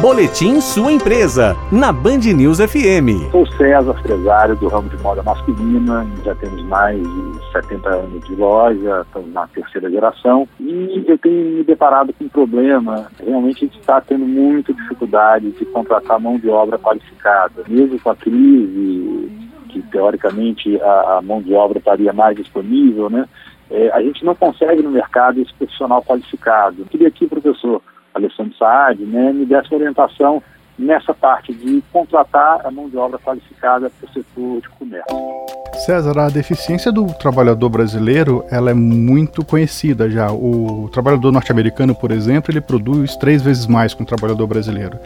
Boletim Sua Empresa, na Band News FM. Sou César, empresário do ramo de moda masculina, já temos mais de 70 anos de loja, estamos na terceira geração e eu tenho me deparado com um problema. Realmente a gente está tendo muita dificuldade de contratar mão de obra qualificada, mesmo com a crise, que teoricamente a, a mão de obra estaria mais disponível, né? É, a gente não consegue no mercado esse profissional qualificado. Eu queria aqui, professor, Alessandro Saad, né, me desse orientação nessa parte de contratar a mão de obra qualificada para o setor de comércio. César, a deficiência do trabalhador brasileiro ela é muito conhecida já. O trabalhador norte-americano, por exemplo, ele produz três vezes mais que o trabalhador brasileiro.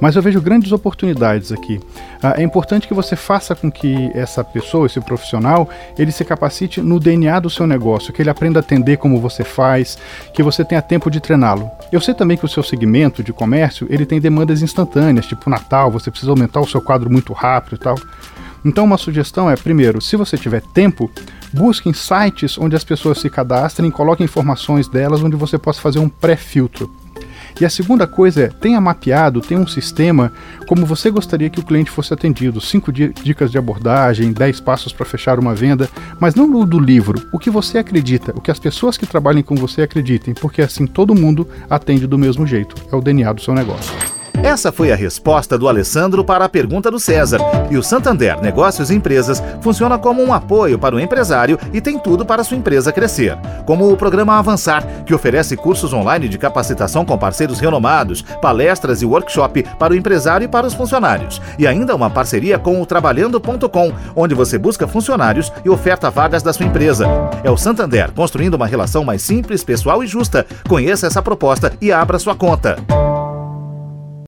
Mas eu vejo grandes oportunidades aqui. Ah, é importante que você faça com que essa pessoa, esse profissional, ele se capacite no DNA do seu negócio, que ele aprenda a atender como você faz, que você tenha tempo de treiná-lo. Eu sei também que o seu segmento de comércio ele tem demandas instantâneas, tipo Natal, você precisa aumentar o seu quadro muito rápido e tal. Então, uma sugestão é: primeiro, se você tiver tempo, busque em sites onde as pessoas se cadastrem e coloque informações delas onde você possa fazer um pré-filtro. E a segunda coisa é, tenha mapeado, tenha um sistema como você gostaria que o cliente fosse atendido. Cinco dicas de abordagem, dez passos para fechar uma venda, mas não no do livro, o que você acredita, o que as pessoas que trabalhem com você acreditem, porque assim todo mundo atende do mesmo jeito. É o DNA do seu negócio. Essa foi a resposta do Alessandro para a pergunta do César. E o Santander Negócios e Empresas funciona como um apoio para o empresário e tem tudo para sua empresa crescer. Como o programa Avançar, que oferece cursos online de capacitação com parceiros renomados, palestras e workshop para o empresário e para os funcionários. E ainda uma parceria com o Trabalhando.com, onde você busca funcionários e oferta vagas da sua empresa. É o Santander construindo uma relação mais simples, pessoal e justa. Conheça essa proposta e abra sua conta.